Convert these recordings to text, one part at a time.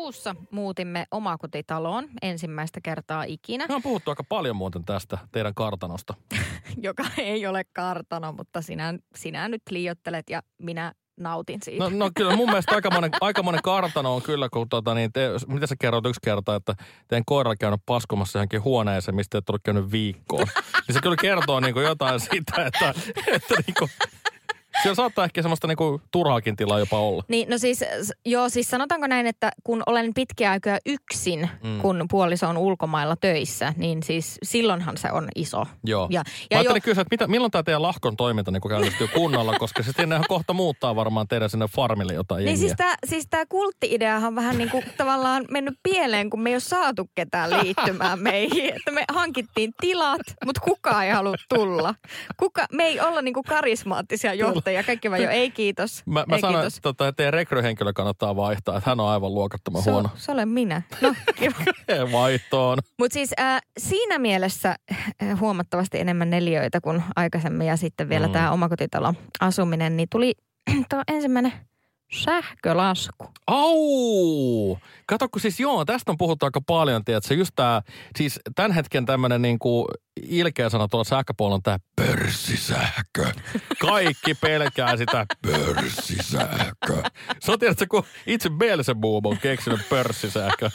Syyskuussa muutimme omakotitaloon ensimmäistä kertaa ikinä, Me on puhuttu aika paljon muuten tästä teidän kartanosta. joka ei ole kartano, mutta sinä, sinä nyt liiottelet ja minä nautin siitä. No, no kyllä mun mielestä aikamoinen, aikamoinen kartano on kyllä, kun tota, niin te, mitä sä kerroit yksi kerta, että teidän koira on käynyt paskomassa johonkin huoneeseen, mistä et ole käynyt viikkoon. niin se kyllä kertoo niin kuin jotain siitä, että, että niin kuin, siellä saattaa ehkä semmoista niin kuin turhaakin tilaa jopa olla. Niin, no siis, joo, siis sanotaanko näin, että kun olen pitkiä aikoja yksin, mm. kun puoliso on ulkomailla töissä, niin siis silloinhan se on iso. Joo. Ja, Ja Mä ajattelin jo, kysyä, että mitä, milloin tämä teidän lahkon toiminta niin käynnistyy kunnolla, koska sitten nehän kohta muuttaa varmaan teidän sinne farmille jotain niin jengiä. siis tämä siis kultti-ideahan on vähän niin kuin tavallaan mennyt pieleen, kun me ei ole saatu ketään liittymään meihin. Että me hankittiin tilat, mutta kukaan ei halua tulla. Kuka, me ei olla niin kuin karismaattisia johtajia. Kaikki vaan jo, ei kiitos. Mä, mä ei sanoin, kiitos. että tota, teidän rekryhenkilö kannattaa vaihtaa, että hän on aivan luokattoman Se, huono. on- se olen minä. No, kiva. Vaihtoon. Mutta siis äh, siinä mielessä äh, huomattavasti enemmän neliöitä kuin aikaisemmin ja sitten vielä mm. tämä omakotitalo asuminen, niin tuli tuo ensimmäinen sähkölasku. Au! Kato, kun siis joo, tästä on puhuttu aika paljon, tiedätkö, just tää, siis tämän hetken tämmönen niinku ilkeä sana tuolla sähköpuolella on tää pörssisähkö. Kaikki pelkää sitä pörssisähkö. Se on tiedätkö, kun itse Belzebub on keksinyt pörssisähkö.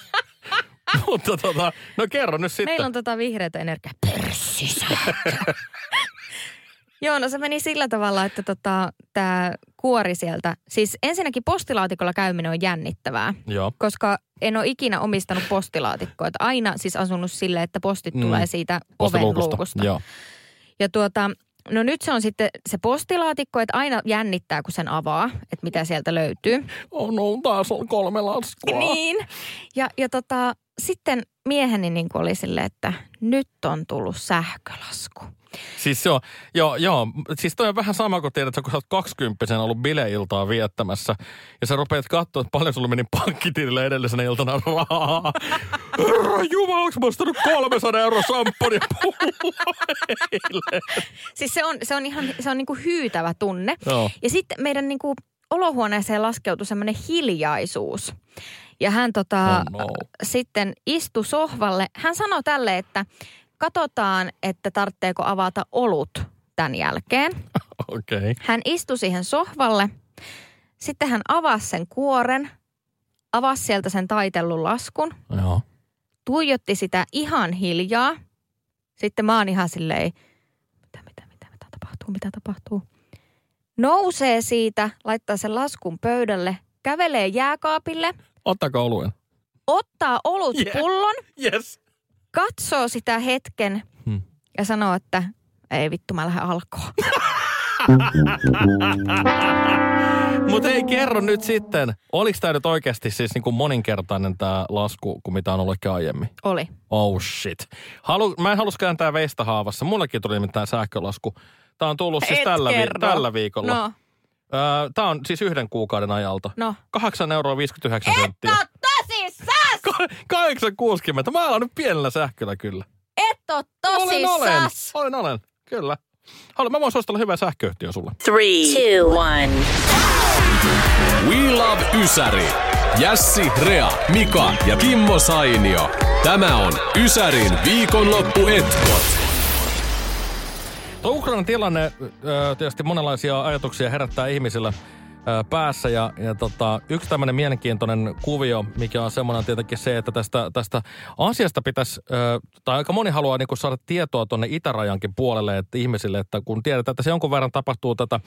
Mutta tota, no kerro nyt sitten. Meillä on tota vihreätä energiaa. Pörssisähkö. Joo, no se meni sillä tavalla, että tota, tämä kuori sieltä, siis ensinnäkin postilaatikolla käyminen on jännittävää, Joo. koska en ole ikinä omistanut postilaatikkoa. Että aina siis asunut silleen, että postit Mm. tulee siitä oven luukusta. Joo. Ja tuota, no nyt se on sitten se postilaatikko, että aina jännittää, kun sen avaa, että mitä sieltä löytyy. On, on taas on kolme laskua. Niin. Ja, ja tota, sitten mieheni niin oli silleen, että nyt on tullut sähkölasku. Siis on, joo, joo, siis toi on vähän sama kuin tiedät, että kun sä oot 20 ollut bileiltaa viettämässä ja sä rupeat katsoa, että paljon sulla meni pankkitilille edellisenä iltana rahaa. Herra Jumala, onko mä ostanut 300 euroa samponia eilen? Siis se on, se on ihan se on niin kuin hyytävä tunne. Joo. Ja sitten meidän niin kuin olohuoneeseen laskeutui semmoinen hiljaisuus. Ja hän tota, Oh no. sitten istui sohvalle. Hän sanoi tälle, että katsotaan, että tarvitseeko avata olut tämän jälkeen. Okei. Okay. Hän istui siihen sohvalle. Sitten hän avasi sen kuoren, avasi sieltä sen taitellun laskun, Joo. tuijotti sitä ihan hiljaa. Sitten mä oon ihan silleen, mitä, mitä, mitä, mitä tapahtuu, mitä tapahtuu. Nousee siitä, laittaa sen laskun pöydälle, kävelee jääkaapille, Ottaako oluen? ottaa olut Yeah. yeah. pullon, Yes. Katsoo sitä hetken Hmm. ja sanoo, että ei vittu, mä lähden alkoon. Mutta ei kerro nyt sitten, oliko tämä nyt oikeasti siis niinku moninkertainen tämä lasku kuin mitä on ollut aiemmin? Oli. Oh shit. Halu, mä en halus kääntää veistä haavassa. Mullekin tuli nimittäin sähkölasku. Tämä on tullut siis Et tällä, vi- tällä viikolla. No, Öö, Tämä on siis yhden kuukauden ajalta. no. 8 euroa 59 senttiä. Et 8,60. Mä oon nyt pienellä sähköllä kyllä. Et oo Olen, olen. tosissas! Olen, olen. Kyllä. Haluan, mä voin suositella hyvää sähköyhtiö sulle. Three, two, one. We Love Ysäri. Jässi, Rea, Mika ja Kimmo Sainio. Tämä on Ysärin viikonloppuetkot. Tuo Ukrainan tilanne tietysti monenlaisia ajatuksia herättää ihmisillä päässä. Ja, ja tota, yksi tämmöinen mielenkiintoinen kuvio, mikä on semmoinen tietenkin se, että tästä, tästä asiasta pitäisi, ö, tai aika moni haluaa niin saada tietoa tuonne itärajankin puolelle että ihmisille, että kun tiedetään, että se jonkun verran tapahtuu tätä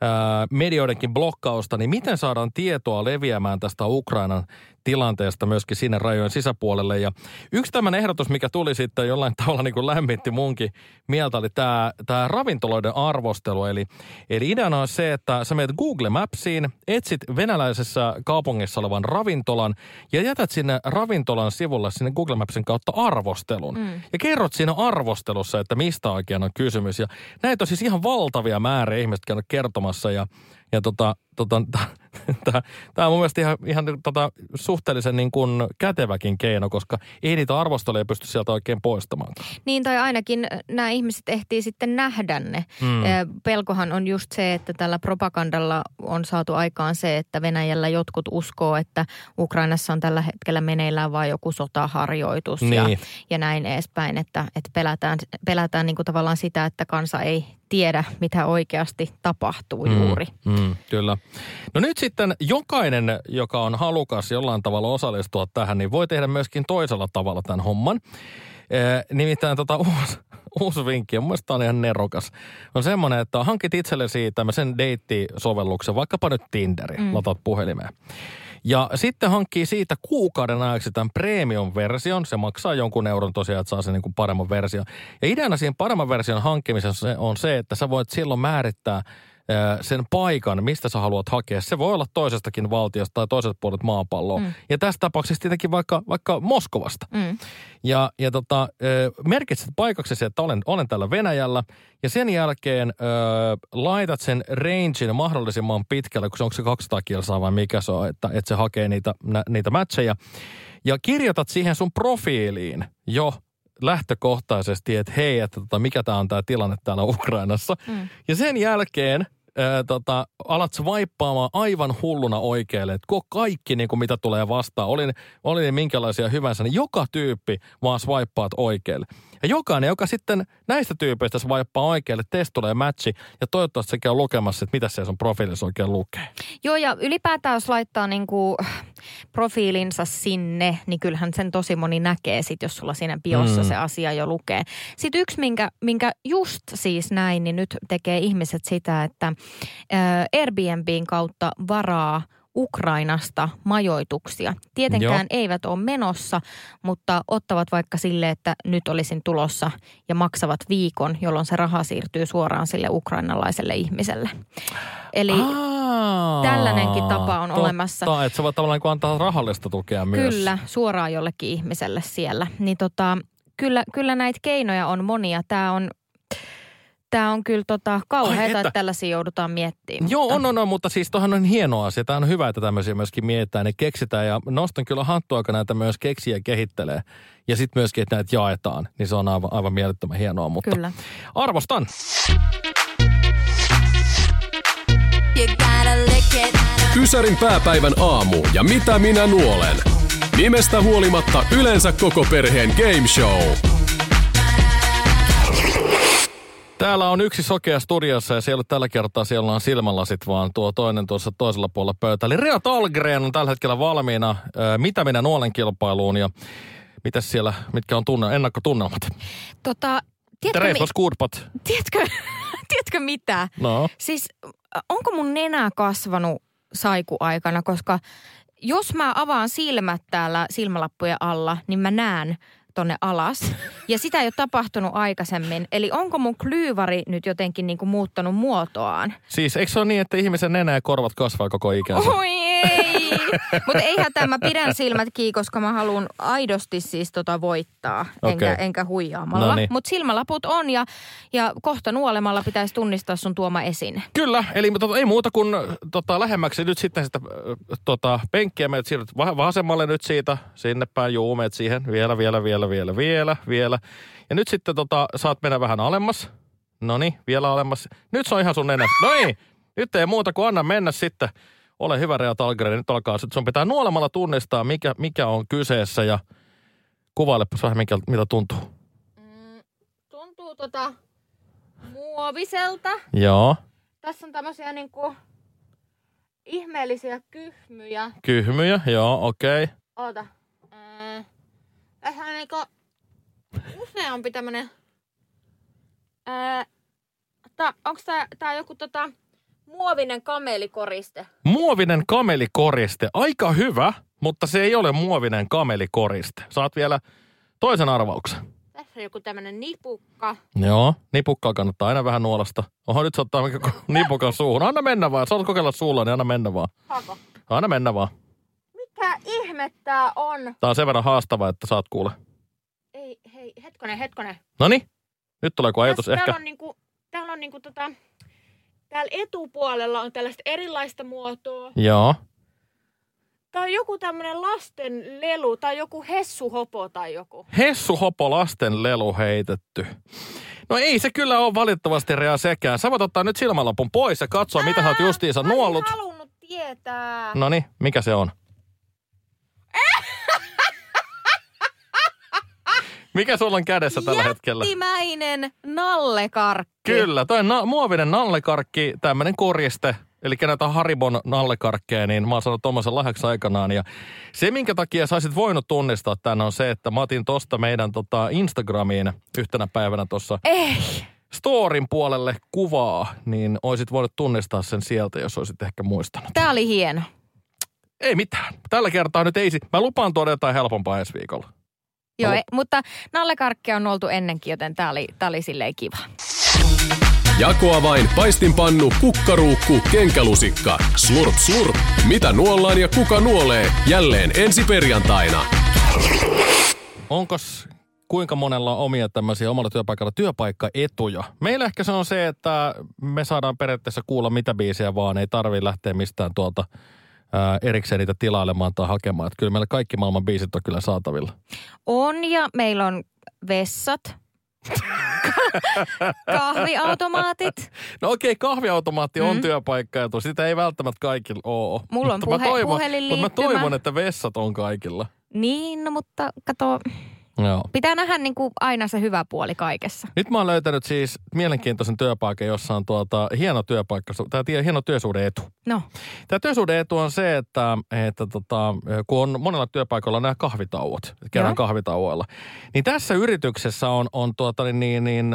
ää, medioidenkin blokkausta, niin miten saadaan tietoa leviämään tästä Ukrainan tilanteesta myöskin sinne rajojen sisäpuolelle. Ja yksi tämmöinen ehdotus, mikä tuli sitten jollain tavalla niin kuin lämmitti munkin mieltä, oli tämä, tämä ravintoloiden arvostelu. Eli, eli ideana on se, että sä menet Google Mapsiin, etsit venäläisessä kaupungissa olevan ravintolan ja jätät sinne ravintolan sivulle sinne Google Mapsin kautta arvostelun. Mm. Ja kerrot siinä arvostelussa, että mistä oikein on kysymys. Ja näitä on siis ihan valtavia määriä ihmiset käynyt kertomassa ja ja tota, tota, tämä on mun mielestä ihan, ihan tota, suhteellisen niin kuin käteväkin keino, koska ei niitä arvosteluja pysty sieltä oikein poistamaan. Niin, tai ainakin nämä ihmiset ehtii sitten nähdä ne. Mm. Pelkohan on just se, että tällä propagandalla on saatu aikaan se, että Venäjällä jotkut uskoo, että Ukrainassa on tällä hetkellä meneillään vain joku sotaharjoitus niin. ja, ja näin edespäin, että, että pelätään, pelätään niin kuin tavallaan sitä, että kansa ei tiedä, mitä oikeasti tapahtuu mm, juuri. Mm, kyllä. No nyt sitten jokainen, joka on halukas jollain tavalla osallistua tähän, niin voi tehdä myöskin toisella tavalla tämän homman. Eh, nimittäin tota uusi, uusi vinkki, on mielestäni on ihan nerokas, on semmoinen, että hankit itsellesi tämmöisen deitti-sovelluksen, vaikkapa nyt Tinderin, mm. latat puhelimeen. Ja sitten hankkii siitä kuukauden ajaksi tämän premium-version. Se maksaa jonkun euron tosiaan, että saa sen niin kuin paremman version. Ja ideana siinä paremman version hankkimisessa on se, että sä voit silloin määrittää sen paikan, mistä sä haluat hakea. Se voi olla toisestakin valtiosta tai toiset puolet maapalloa. Mm. Ja tässä tapauksessa tietenkin vaikka, vaikka Moskovasta. Mm. Ja, ja tota, merkitset paikaksi että olen, olen täällä Venäjällä. Ja sen jälkeen ö, laitat sen rangein mahdollisimman pitkälle, kun se onko se 200 kilsaa vai mikä se on, että, että se hakee niitä, nä, niitä matcheja. Ja kirjoitat siihen sun profiiliin jo lähtökohtaisesti, että hei, että tota, mikä tämä on tämä tilanne täällä Ukrainassa. Mm. Ja sen jälkeen ää, tota, alat vaippaamaan aivan hulluna oikealle, että kaikki niin kuin mitä tulee vastaan, oli, oli ne minkälaisia hyvänsä, niin joka tyyppi vaan swipeaat oikealle. Ja jokainen, joka sitten näistä tyypeistä vaippaa oikealle, test tulee matchi ja toivottavasti sekin on lukemassa, että mitä se sun profiilissa oikein lukee. Joo ja ylipäätään jos laittaa niinku profiilinsa sinne, niin kyllähän sen tosi moni näkee sit, jos sulla siinä biossa mm. se asia jo lukee. Sitten yksi, minkä, minkä just siis näin, niin nyt tekee ihmiset sitä, että Airbnbin kautta varaa – Ukrainasta majoituksia. Tietenkään Joo. eivät ole menossa, mutta ottavat vaikka sille, että nyt olisin tulossa ja maksavat viikon, jolloin se raha siirtyy suoraan sille ukrainalaiselle ihmiselle. Eli Aa, tällainenkin tapa on totta, olemassa. että sä voit tavallaan niin antaa rahallista tukea myös. Kyllä, suoraan jollekin ihmiselle siellä. Niin tota, kyllä, kyllä näitä keinoja on monia. Tämä on Tämä on kyllä tota kauheata, että... että tällaisia joudutaan miettimään. Joo, mutta... on, on, on, mutta siis tuohan on hieno asia. Tämä on hyvä, että tämmöisiä myöskin mietitään ja keksitään. Ja nostan kyllä hattua, kun näitä myös keksiä kehittelee. Ja sitten myöskin, että näitä jaetaan. Niin se on aivan, aivan mielettömän hienoa, mutta kyllä. arvostan. Ysärin pääpäivän aamu ja mitä minä nuolen. Nimestä huolimatta yleensä koko perheen game show. Täällä on yksi sokea studiossa ja siellä tällä kertaa siellä on silmälasit, vaan tuo toinen tuossa toisella puolella pöytä. Eli Rea Talgren on tällä hetkellä valmiina Mitä minä nuolen kilpailuun ja mitä siellä, mitkä on tunne, ennakkotunnelmat? Tota, tiedätkö, mi- tiedätkö, tiedätkö mitä? No. Siis onko mun nenä kasvanut saikuaikana, koska jos mä avaan silmät täällä silmälappujen alla, niin mä näen tonne alas. Ja sitä ei ole tapahtunut aikaisemmin. Eli onko mun klyyvari nyt jotenkin niin kuin muuttanut muotoaan? Siis eikö se ole niin, että ihmisen nenä ja korvat kasvaa koko ikänsä? Oi ei! Mutta eihän tämä, pidän silmät kiinni, koska mä haluan aidosti siis tota voittaa, enkä, okay. enkä huijaamalla. No niin. Mutta silmälaput on ja, ja kohta nuolemalla pitäisi tunnistaa sun tuoma esine. Kyllä, eli tota, ei muuta kuin tota, lähemmäksi nyt sitten sitä tota, penkkiä. Meidät siirryt vasemmalle nyt siitä, sinne päin, juu, siihen, vielä, vielä, vielä, vielä, vielä, vielä. Ja nyt sitten tota, saat mennä vähän alemmas. No niin, vielä alemmas. Nyt se on ihan sun nenässä. No niin, nyt ei muuta kuin anna mennä sitten ole hyvä Rea Talgren, nyt alkaa, sun pitää nuolemalla tunnistaa, mikä, mikä on kyseessä ja kuvailepa vähän, mikä, mitä tuntuu. Mm, tuntuu tota muoviselta. Joo. Tässä on tämmöisiä niinku ihmeellisiä kyhmyjä. Kyhmyjä, joo, okei. Okay. Oota. Mm, tässä on niinku useampi tämmönen... Ää, ta, onks tää, tää joku tota muovinen kamelikoriste. Muovinen kamelikoriste. Aika hyvä, mutta se ei ole muovinen kamelikoriste. Saat vielä toisen arvauksen. Tässä on joku tämmönen nipukka. Joo, nipukkaa kannattaa aina vähän nuolasta. Oho, nyt se ottaa nipukan suuhun. Anna mennä vaan. Saat kokeilla suulla, niin anna mennä vaan. Saako? Anna mennä vaan. Mikä ihme tää on? Tää on sen verran haastava, että saat kuule. Ei, hei, hetkonen, hetkonen. Noni, nyt tulee joku ajatus Tässä- ehkä. Täällä on niinku, täällä on niinku tota, täällä etupuolella on tällaista erilaista muotoa. Joo. Tää on joku tämmönen lasten lelu tai joku hessuhopo tai joku. Hessu Hopo lasten lelu heitetty. No ei se kyllä ole valitettavasti rea sekään. Sä voit ottaa nyt silmälapun pois ja katsoa, mitä sä oot justiinsa nuollut. halunnut tietää. No niin, mikä se on? Mikä sulla on kädessä tällä hetkellä? Jättimäinen nallekarkki. Kyllä, toi na- muovinen nallekarkki, tämmöinen koriste. Eli näitä Haribon nallekarkkeja, niin mä oon saanut tuommoisen lahjaksi aikanaan. Ja se, minkä takia sä olisit voinut tunnistaa tämän, on se, että mä otin tosta meidän tota Instagramiin yhtenä päivänä tuossa Ei. storin puolelle kuvaa, niin oisit voinut tunnistaa sen sieltä, jos olisit ehkä muistanut. Tää oli hieno. Ei mitään. Tällä kertaa nyt ei. si- Mä lupaan tuoda jotain helpompaa ensi viikolla. Joo, e, mutta nallekarkkia on oltu ennenkin, joten tää oli, tää oli silleen kiva. Jakoa vain paistinpannu, kukkaruukku, kenkälusikka. Slurp, slurp. Mitä nuollaan ja kuka nuolee? Jälleen ensi perjantaina. Onkos kuinka monella on omia tämmöisiä omalla työpaikalla työpaikkaetuja? Meillä ehkä se on se, että me saadaan periaatteessa kuulla mitä biisejä vaan. Ei tarvii lähteä mistään tuolta ää, erikseen niitä tilailemaan tai hakemaan. Että kyllä meillä kaikki maailman biisit on kyllä saatavilla. On ja meillä on vessat, kahviautomaatit, No okei, kahviautomaatti on Mm. työpaikkaetu. Sitä ei välttämättä kaikilla ole. Mulla on Mutta mä puhe- toivon, puhelinliittymä. Mutta mä toivon, että vessat on kaikilla. niin, no, mutta kato, Joo. pitää nähdä niin kuin aina se hyvä puoli kaikessa. Nyt mä oon löytänyt siis mielenkiintoisen työpaikan, jossa on tuota, hieno työpaikka, tie- hieno työsuhdeetu. No, Tämä työsuhdeetu on se, että, että tota, kun on monella työpaikalla nämä kahvitauot, kerran Joo. kahvitauoilla, niin tässä yrityksessä on, on tuota, niin, niin, niin,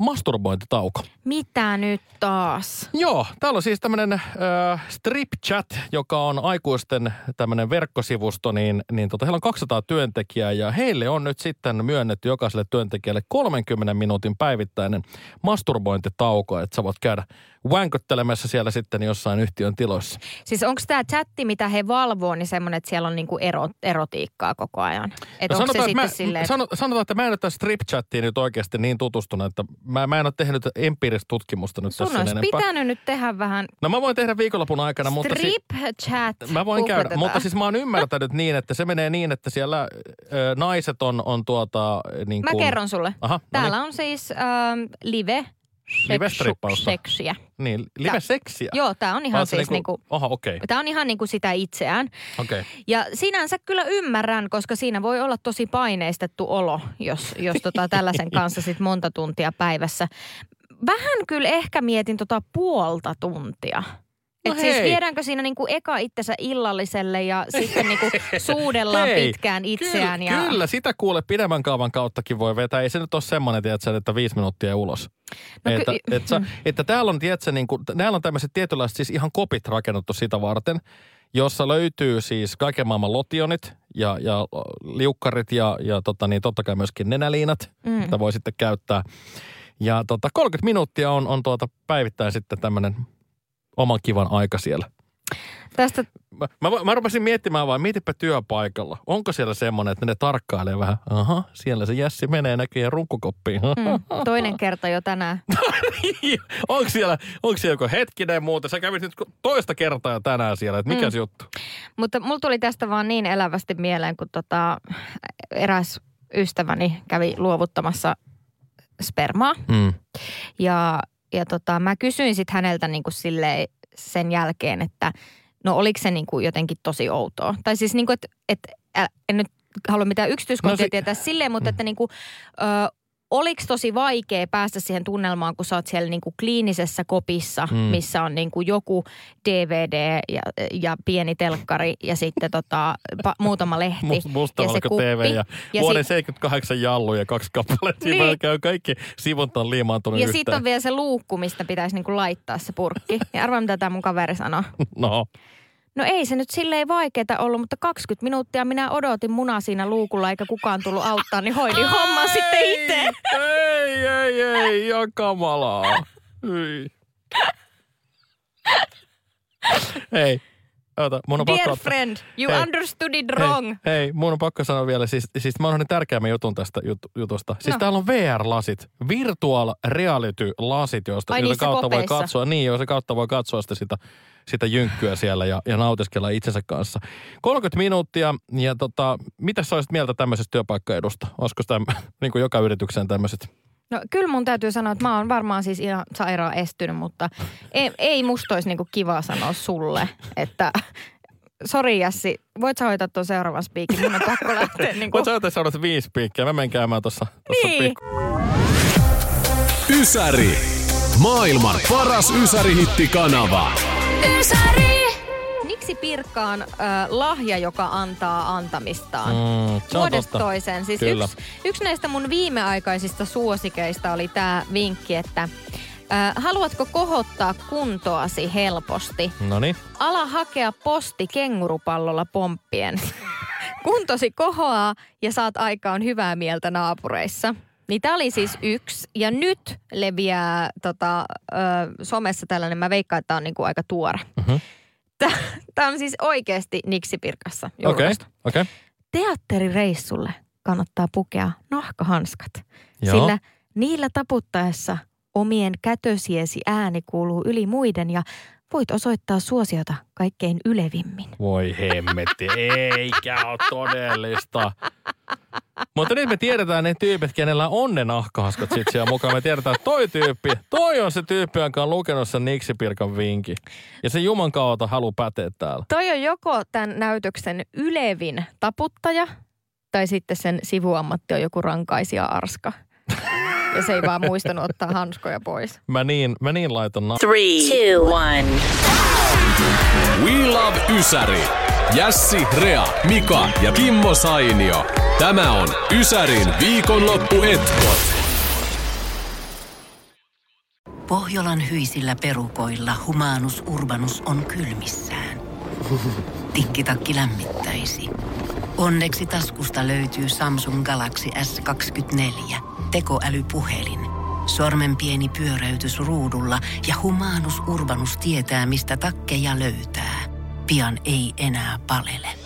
masturbointitauko. mitä nyt taas? Joo, täällä on siis tämmöinen äh, Strip Chat, joka on aikuisten tämmöinen verkkosivusto, niin, niin tota, heillä on 200 työntekijää ja heille on nyt sitten myönnetty jokaiselle työntekijälle 30 minuutin päivittäinen masturbointitauko, että sä voit käydä wankottelemässä siellä sitten jossain yhtiön tiloissa. Siis onko tämä chatti, mitä he valvoo, niin semmoinen, että siellä on niinku ero, erotiikkaa koko ajan? Et No se sanotaan, että mä, silleen, sano, sanotaan, että mä en ole tässä Strip Chattiin nyt oikeasti niin tutustunut, että mä, mä en ole tehnyt empiiristä tutkimusta nyt sun tässä olisi enempää. pitänyt nyt tehdä vähän No mä voin tehdä viikonlopun aikana, mutta... si- strip chat. Mä voin käydä, mutta siis mä oon ymmärtänyt niin, että se menee niin, että siellä ö, naiset on, on tuota niin Mä kuin, kerron sulle. Aha, no Täällä on siis ähm, live Live-strippausta. seksiä. Niin, live-seksiä. Joo, tää on ihan siis niinku, niinku, Oha, okei, tää on ihan niinku sitä itseään. okei. Ja sinänsä kyllä ymmärrän, koska siinä voi olla tosi paineistettu olo, jos, jos tota tällaisen kanssa sit monta tuntia päivässä. Vähän kyllä ehkä mietin tota puolta tuntia. No Et siis viedäänkö siinä niinku eka itsensä illalliselle ja sitten niinku suudellaan Hei, pitkään itseään. Kyllä, ja... kyllä, sitä kuule pidemmän kaavan kauttakin voi vetää. Ei se nyt ole semmoinen, tiedätkö, että viisi minuuttia ulos. No että, ky- että, sä, että täällä on, tiedätkö, niin kuin, täällä on tämmöiset tietynlaiset siis ihan kopit rakennettu sitä varten, jossa löytyy siis kaiken maailman lotionit ja, ja liukkarit ja, ja tota, niin, totta kai myöskin nenäliinat, Mm. mitä voi sitten käyttää. Ja tota, 30 minuuttia on, on tuota päivittäin sitten tämmöinen oman kivan aika siellä. Tästä Mä, mä, mä rupesin miettimään vaan, mietipä työpaikalla. Onko siellä semmoinen, että ne tarkkailee vähän, aha, siellä se jässi menee näköjään runkkukoppiin. mm, toinen kerta jo tänään. onko, siellä, onko siellä joku hetkinen muuten? Sä kävit nyt toista kertaa jo tänään siellä, että mikä Mm. se juttu? Mutta mulla tuli tästä vaan niin elävästi mieleen, kun tota, eräs ystäväni kävi luovuttamassa spermaa. Mm. Ja, ja tota, mä kysyin sitten häneltä niin kuin silleen sen jälkeen, että no oliko se niin kuin jotenkin tosi outoa. Tai siis niin kuin, että, että ä- en nyt halua mitään yksityiskohtia No si- tietää silleen, mutta että niin kuin, ö, oliko tosi vaikea päästä siihen tunnelmaan, kun sä oot siellä niinku kliinisessä kopissa, mm. missä on niinku joku DVD ja, ja pieni telkkari ja sitten tota, pa, muutama lehti. Must, musta ja se TV kuppi. ja, Ja vuoden sit- 78 jallu ja kaksi kappaletta. Siinä Niin. käy kaikki sivut on liimaantunut Ja sitten on vielä se luukku, mistä pitäisi niinku laittaa se purkki. Ja arvaa, mitä tämä mun kaveri sanoo. No, No ei se nyt silleen vaikeeta ollut, mutta 20 minuuttia minä odotin muna siinä luukulla, eikä kukaan tullut auttaa, niin hoidin homman sitten itse. Ei, ei, ei, ja kamalaa. Ei. Hei, ota, mun on pakko Dear ottaa- friend, you Hei. understood it wrong. Hei, hei, mun on pakko sanoa vielä, siis, siis mä oon tärkeämmän jutun tästä jut, jutusta. Siis No. täällä on VR-lasit, virtual reality-lasit, joista Ai kautta voi kopeissa. katsoa, niin, joiden kautta voi katsoa sitä, sitä, sitä jynkkyä siellä ja, ja nautiskella itsensä kanssa. 30 minuuttia, ja tota, mitä sä olisit mieltä tämmöisestä työpaikkaedusta? Olisiko sitä niin kuin joka yritykseen tämmöiset? No kyllä mun täytyy sanoa, että mä oon varmaan siis ihan sairaan estynyt, mutta ei, ei musta olisi niinku kiva sanoa sulle, että sori Jassi, voit sä hoitaa tuon seuraavan spiikin, mun on pakko lähteä niinku. Voit sä ajatella sanoa viisi piikkiä, mä menen käymään tuossa Niin. pikku. Ysäri. Maailman paras ysärihitti-kanava. Niksi Pirkka on äh, lahja, joka antaa antamistaan. Mm, se on Vuodesta totta. toiseen. Siis Kyllä. yksi, yksi näistä mun viimeaikaisista suosikeista oli tämä vinkki, että äh, haluatko kohottaa kuntoasi helposti? No niin. Ala hakea posti kengurupallolla pomppien. Kuntosi kohoaa ja saat aikaan hyvää mieltä naapureissa. Niin tämä oli siis yksi. Ja nyt leviää tota, ö, somessa tällainen, mä veikkaan, että tämä on niinku aika tuore. Mhm. Tämä on siis oikeasti Niksipirkassa Okei, okei. julkaistu. Okay. Teatterireissulle kannattaa pukea nahkahanskat. Joo. Sillä niillä taputtaessa omien kätösiesi ääni kuuluu yli muiden ja voit osoittaa suosiota kaikkein ylevimmin. Voi hemmetti, eikä ole todellista. Mutta nyt me tiedetään ne tyypit, kenellä on ne nahkahaskat sit siellä mukaan. Me tiedetään, että toi tyyppi, toi on se tyyppi, joka on lukenut sen Niksipirkan vinki. Ja se Juman kautta haluaa päteä täällä. Toi on joko tämän näytöksen ylevin taputtaja tai sitten sen sivuammatti on joku rankaisija arska. Ja se ei vaan muistanut ottaa hanskoja pois. Mä niin, mä niin laiton na- Three, two, one. We Love Ysäri. Jässi, Rea, Mika ja Kimmo Sainio. Tämä on Ysärin viikonloppuetkot. Pohjolan hyisillä perukoilla humanus urbanus on kylmissään. Tikkitakki lämmittäisi. Onneksi taskusta löytyy Samsung Galaxy S24. Tekoälypuhelin. Sormen pieni pyöräytys ruudulla ja humanus urbanus tietää, mistä takkeja löytää. Pian ei enää palele.